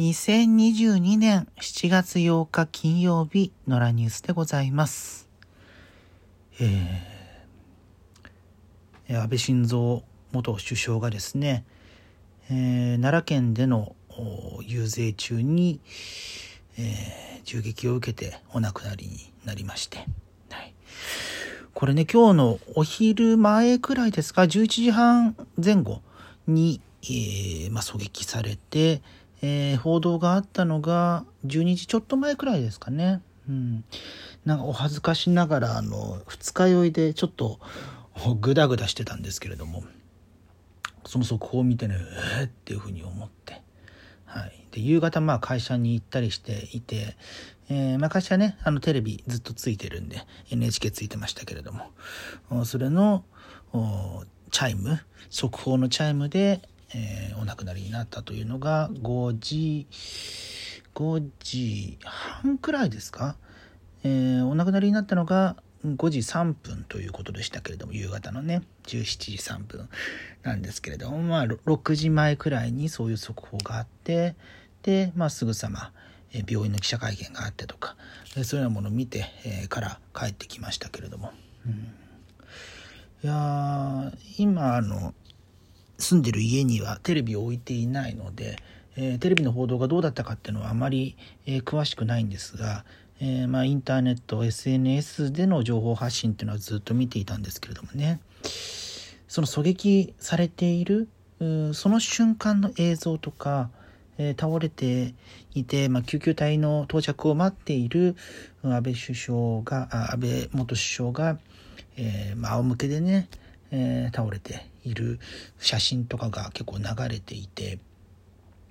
2022年7月8日金曜日のラニュースでございます。えー、安倍晋三元首相がですね、えー、奈良県での遊説中に、えー、銃撃を受けてお亡くなりになりまして、はい、これね今日のお昼前くらいですか？11時半前後に、えーまあ、狙撃されて、えー、報道があったのが12時ちょっと前くらいですかね。うん、なんかお恥ずかしながらあの二日酔いでちょっとグダグダしてたんですけれどもその速報を見てねえー、っていうふうに思って、はい、で夕方まあ会社に行ったりしていて、えー、まあ、会社ねあのテレビずっとついてるんで NHK ついてましたけれども。それのチャイム？速報のチャイムでえー、お亡くなりになったというのが5時5時半くらいですか、えー、お亡くなりになったのが5時3分ということでしたけれども夕方のね17時3分なんですけれどもまあ6時前くらいにそういう速報があってで、まあ、すぐさま病院の記者会見があってとかそういうようなものを見て、から帰ってきましたけれども、うん、いや今あの住んでる家にはテレビを置いていないので、えー、テレビの報道がどうだったかっていうのはあまり、えー、詳しくないんですが、えー、まあ、インターネット SNS での情報発信っていうのはずっと見ていたんですけれどもね。その狙撃されているその瞬間の映像とか、え倒れていて、まあ、救急隊の到着を待っている安倍首相が安倍元首相が、えまあ、仰向けでねえー、倒れている写真とかが結構流れていて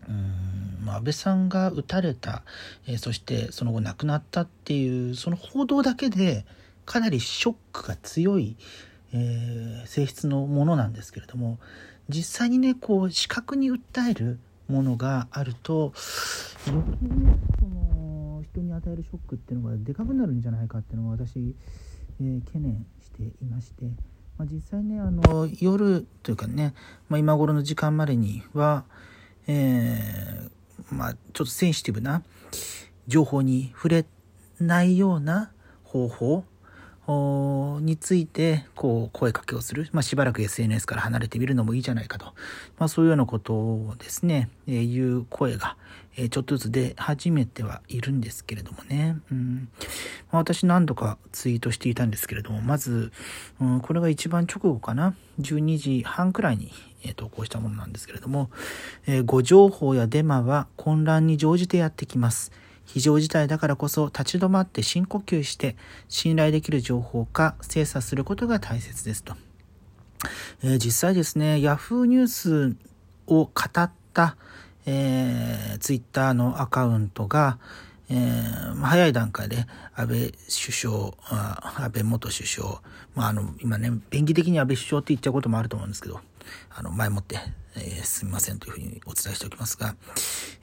うん、安倍さんが撃たれた、えー、そしてその後亡くなったっていうその報道だけでかなりショックが強い、えー、性質のものなんですけれども実際にねこう視覚に訴えるものがあると余計にねその人に与えるショックっていうのがでかくなるんじゃないかっていうのが私、えー、懸念していまして。まあ、実際ねあの夜というかね、まあ、今頃の時間までには、えー、まあ、ちょっとセンシティブな情報に触れないような方法についてこう声かけをする、まあ、しばらく SNS から離れてみるのもいいじゃないかと、まあ、そういうようなことをですね、えー、いう声が、えー、ちょっとずつ出始めてはいるんですけれどもね、うん。まあ、私何度かツイートしていたんですけれどもまず、うん、これが一番直後かな。12時半くらいに、えー、投稿したものなんですけれども、えー、誤情報やデマは混乱に乗じてやってきます。非常事態だからこそ立ち止まって深呼吸して信頼できる情報か精査することが大切ですと。えー、実際ですね、Yahoo ニュースを語った、えー、Twitter のアカウントが、えー、早い段階で安倍首相、安倍元首相、まあ、あの、今ね、便宜的に安倍首相って言っちゃうこともあると思うんですけど、あの、前もって、えー、すみませんというふうにお伝えしておきますが、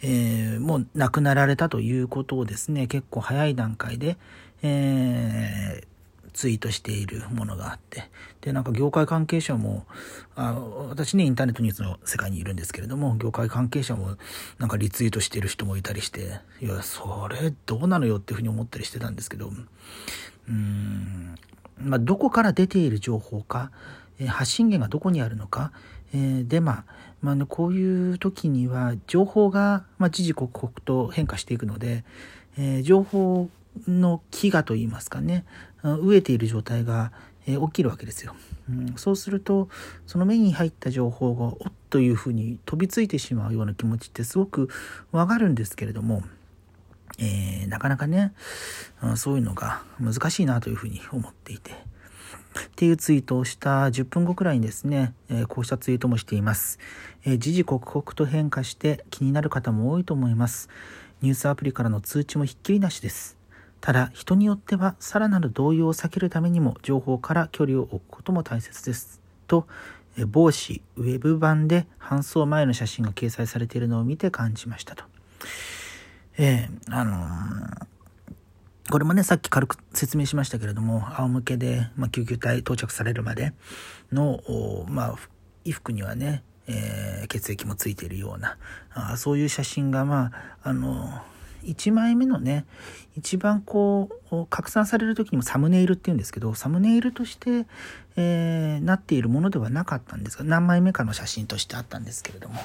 えー、もう亡くなられたということをですね、結構早い段階で、えー、ツイートしているものがあって、で、なんか業界関係者も、あ私ね、インターネットニュースの世界にいるんですけれども、業界関係者もなんかリツイートしてる人もいたりして、いや、それどうなのよっていうふうに思ったりしてたんですけど、うん、まあ、どこから出ている情報か、発信源がどこにあるのか、えー、で、まあ、まあね、こういう時には情報が、まあ、時々刻々と変化していくので、えー、情報の飢餓といいますかね、飢えている状態が、起きるわけですよ、うん。そうすると、その目に入った情報が、おっというふうに飛びついてしまうような気持ちってすごくわかるんですけれども、えー、なかなかね、そういうのが難しいなというふうに思っていて、っていうツイートをした10分後くらいにですね、えー、こうしたツイートもしています。えー、時々刻々と変化して気になる方も多いと思います。ニュースアプリからの通知もひっきりなしです。ただ、人によってはさらなる動揺を避けるためにも情報から距離を置くことも大切です。と、え、帽子、ウェブ版で搬送前の写真が掲載されているのを見て感じましたと。えー、あのーこれもね、さっき軽く説明しましたけれども、仰向けで、まあ、救急隊到着されるまでの、まあ、衣服にはね、えー、血液もついているようなあそういう写真がまああの1枚目のね一番こう拡散される時にもサムネイルっていうんですけどサムネイルとして、えー、なっているものではなかったんですが何枚目かの写真としてあったんですけれども。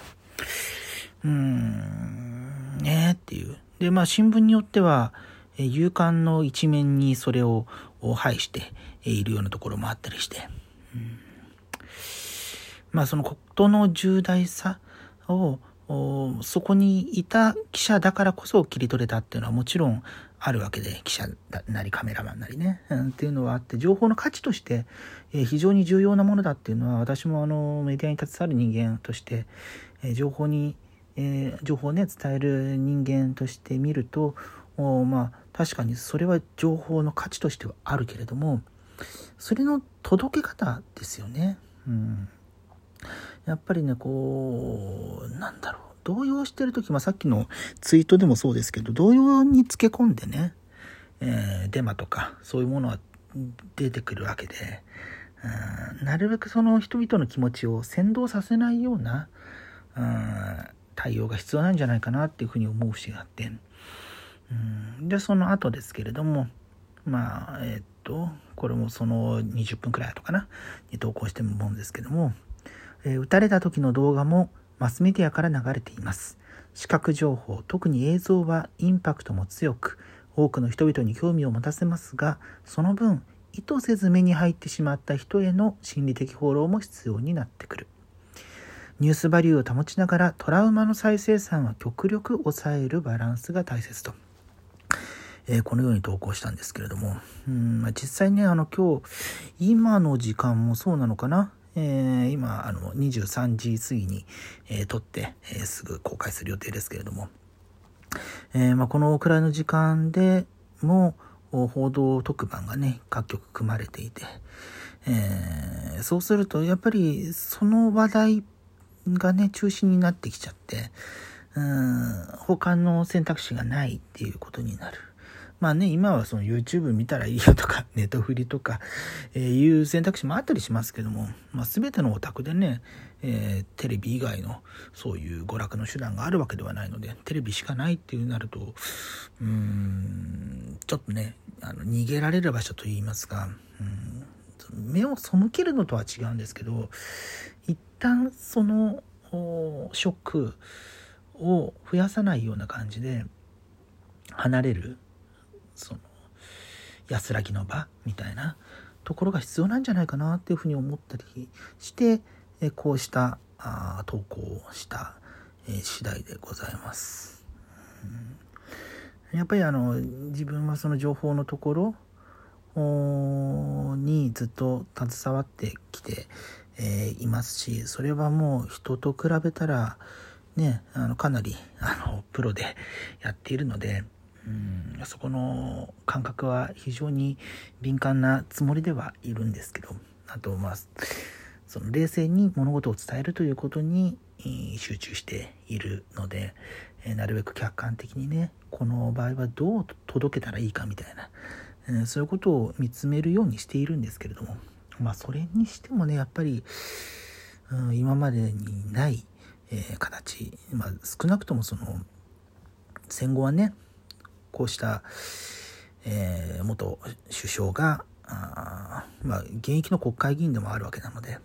うーんねっていう。でまあ新聞によっては勇敢の一面にそれを配しているようなところもあったりして、うん、まあその事の重大さをそこにいた記者だからこそ切り取れたっていうのはもちろんあるわけで記者なりカメラマンなりね、うん、っていうのはあって情報の価値として、え非常に重要なものだっていうのは私もあのメディアに携わる人間として、え情報に、え情報をね伝える人間として見るとまあ確かにそれは情報の価値としてはあるけれどもそれの届け方ですよね。うんやっぱりね、こう、なんだろう、動揺してる時、まあ、さっきのツイートでもそうですけど、動揺につけ込んでね、えー、デマとか、そういうものは出てくるわけで、うん、なるべくその人々の気持ちを先導させないような、うん、対応が必要なんじゃないかなっていうふうに思う節があって、うん、で、その後ですけれども、まあ、えー、っと、これもその20分くらい後かな、に投稿しても思うんですけども、え、撃たれた時の動画もマスメディアから流れています。視覚情報、特に映像はインパクトも強く、多くの人々に興味を持たせますが、その分、意図せず目に入ってしまった人への心理的フォローも必要になってくる。ニュースバリューを保ちながらトラウマの再生産は極力抑えるバランスが大切と。えー、このように投稿したんですけれども、うんまあ、実際ね、あの今日、今の時間もそうなのかな、えー、今あの23時過ぎに、えー、撮って、えー、すぐ公開する予定ですけれども、えまあ、このくらいの時間でも報道特番がね各局組まれていて、えそうするとやっぱりその話題がね中心になってきちゃってうん他の選択肢がないっていうことになる。まあね、今はその YouTube 見たらいいよとか、ネトフリとか、えー、いう選択肢もあったりしますけども、まあ全てのお宅でね、えー、テレビ以外のそういう娯楽の手段があるわけではないので、テレビしかないっていうなると、うん、ちょっとね、あの逃げられる場所といいますか、うん、目を背けるのとは違うんですけど、一旦そのショックを増やさないような感じで離れる。その安らぎの場みたいなところが必要なんじゃないかなっていうふうに思ったりしてこうした投稿をした、えー、次第でございます。やっぱりあの自分はその情報のところにずっと携わってきて、え、いますしそれはもう人と比べたらねあのかなりあのプロでやっているので。うん。そこの感覚は非常に敏感なつもりではいるんですけどあとまあその冷静に物事を伝えるということに集中しているので、なるべく客観的にねこの場合はどう届けたらいいかみたいな、そういうことを見つめるようにしているんですけれどもまあそれにしてもねやっぱり、うん、今までにない、えー、形、まあ、少なくともその戦後はねこうした、えー、元首相があまあ、現役の国会議員でもあるわけなので、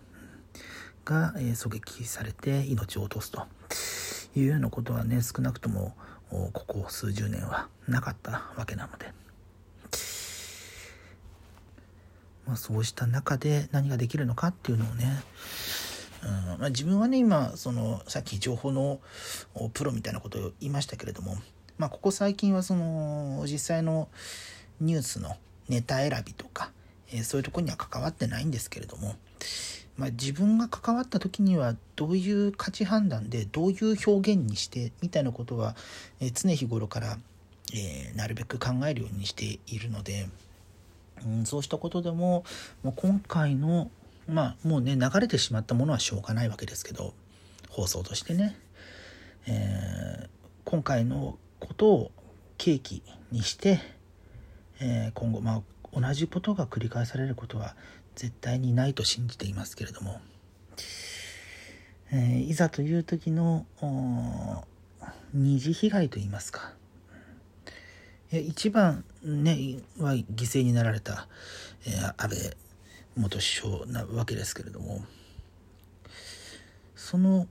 が、えー、狙撃されて命を落とすというようなことはね、少なくともここ数十年はなかったわけなので、まあ、そうした中で何ができるのかっていうのをね、うんまあ、自分はね今そのさっき情報のプロみたいなことを言いましたけれどもまあ、ここ最近はその実際のニュースのネタ選びとか、えー、そういうとこには関わってないんですけれども、まあ、自分が関わった時にはどういう価値判断でどういう表現にしてみたいなことは、えー、常日頃から、えー、なるべく考えるようにしているので、うん、そうしたことでももう今回のまあもうね流れてしまったものはしょうがないわけですけど放送としてね、え、今回のことを契機にして、えー、今後、まあ、同じことが繰り返されることは絶対にないと信じていますけれども、えー、いざという時の二次被害といいますか。一番ねは犠牲になられた、えー、安倍元首相なわけですけれども。その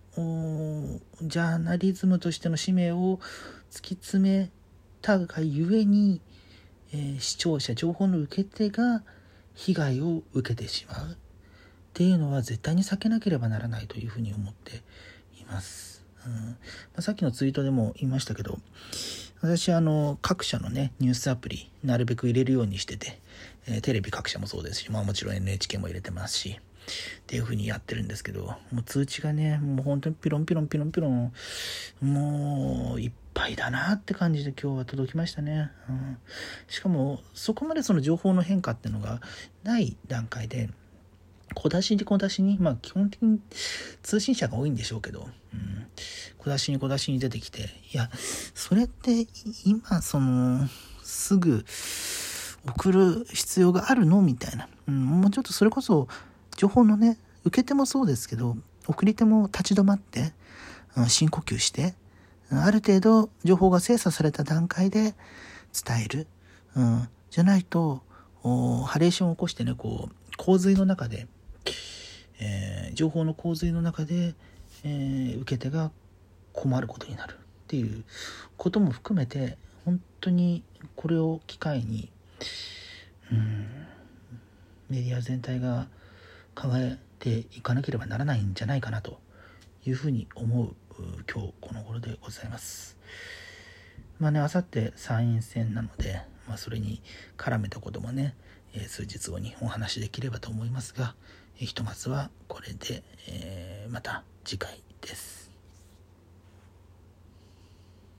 ジャーナリズムとしての使命を突き詰めたがゆえに、えー、視聴者情報の受け手が被害を受けてしまうっていうのは絶対に避けなければならないというふうに思っています。うんまあ、さっきのツイートでも言いましたけど私あの各社のねニュースアプリなるべく入れるようにしてて、えー、テレビ各社もそうですし、まあ、もちろん NHK も入れてますしっていう風にやってるんですけどもう通知がねもう本当にピロンピロンピロンピロンもういっぱいだなって感じで今日は届きましたね、うん、しかもそこまでその情報の変化っていうのがない段階で小出しに小出しに、まあ基本的に通信社が多いんでしょうけど、うん、小出しに小出しに出てきて、いや、それって今、その、すぐ送る必要があるのみたいな、うん。もうちょっとそれこそ、情報のね、受け手もそうですけど、送り手も立ち止まって、うん、深呼吸して、ある程度情報が精査された段階で伝える。うん、じゃないと、ハレーションを起こしてね、こう、洪水の中で、えー、情報の洪水の中で、えー、受け手が困ることになる。っていうことも含めて本当にこれを機会にうんメディア全体が考えていかなければならないんじゃないかなと。いうふうに思う今日この頃でございます。まあね、あさって参院選なので、まあ、それに絡めたこともね、え、数日後にお話しできればと思いますが、ひとまずはこれで、えー、また次回です。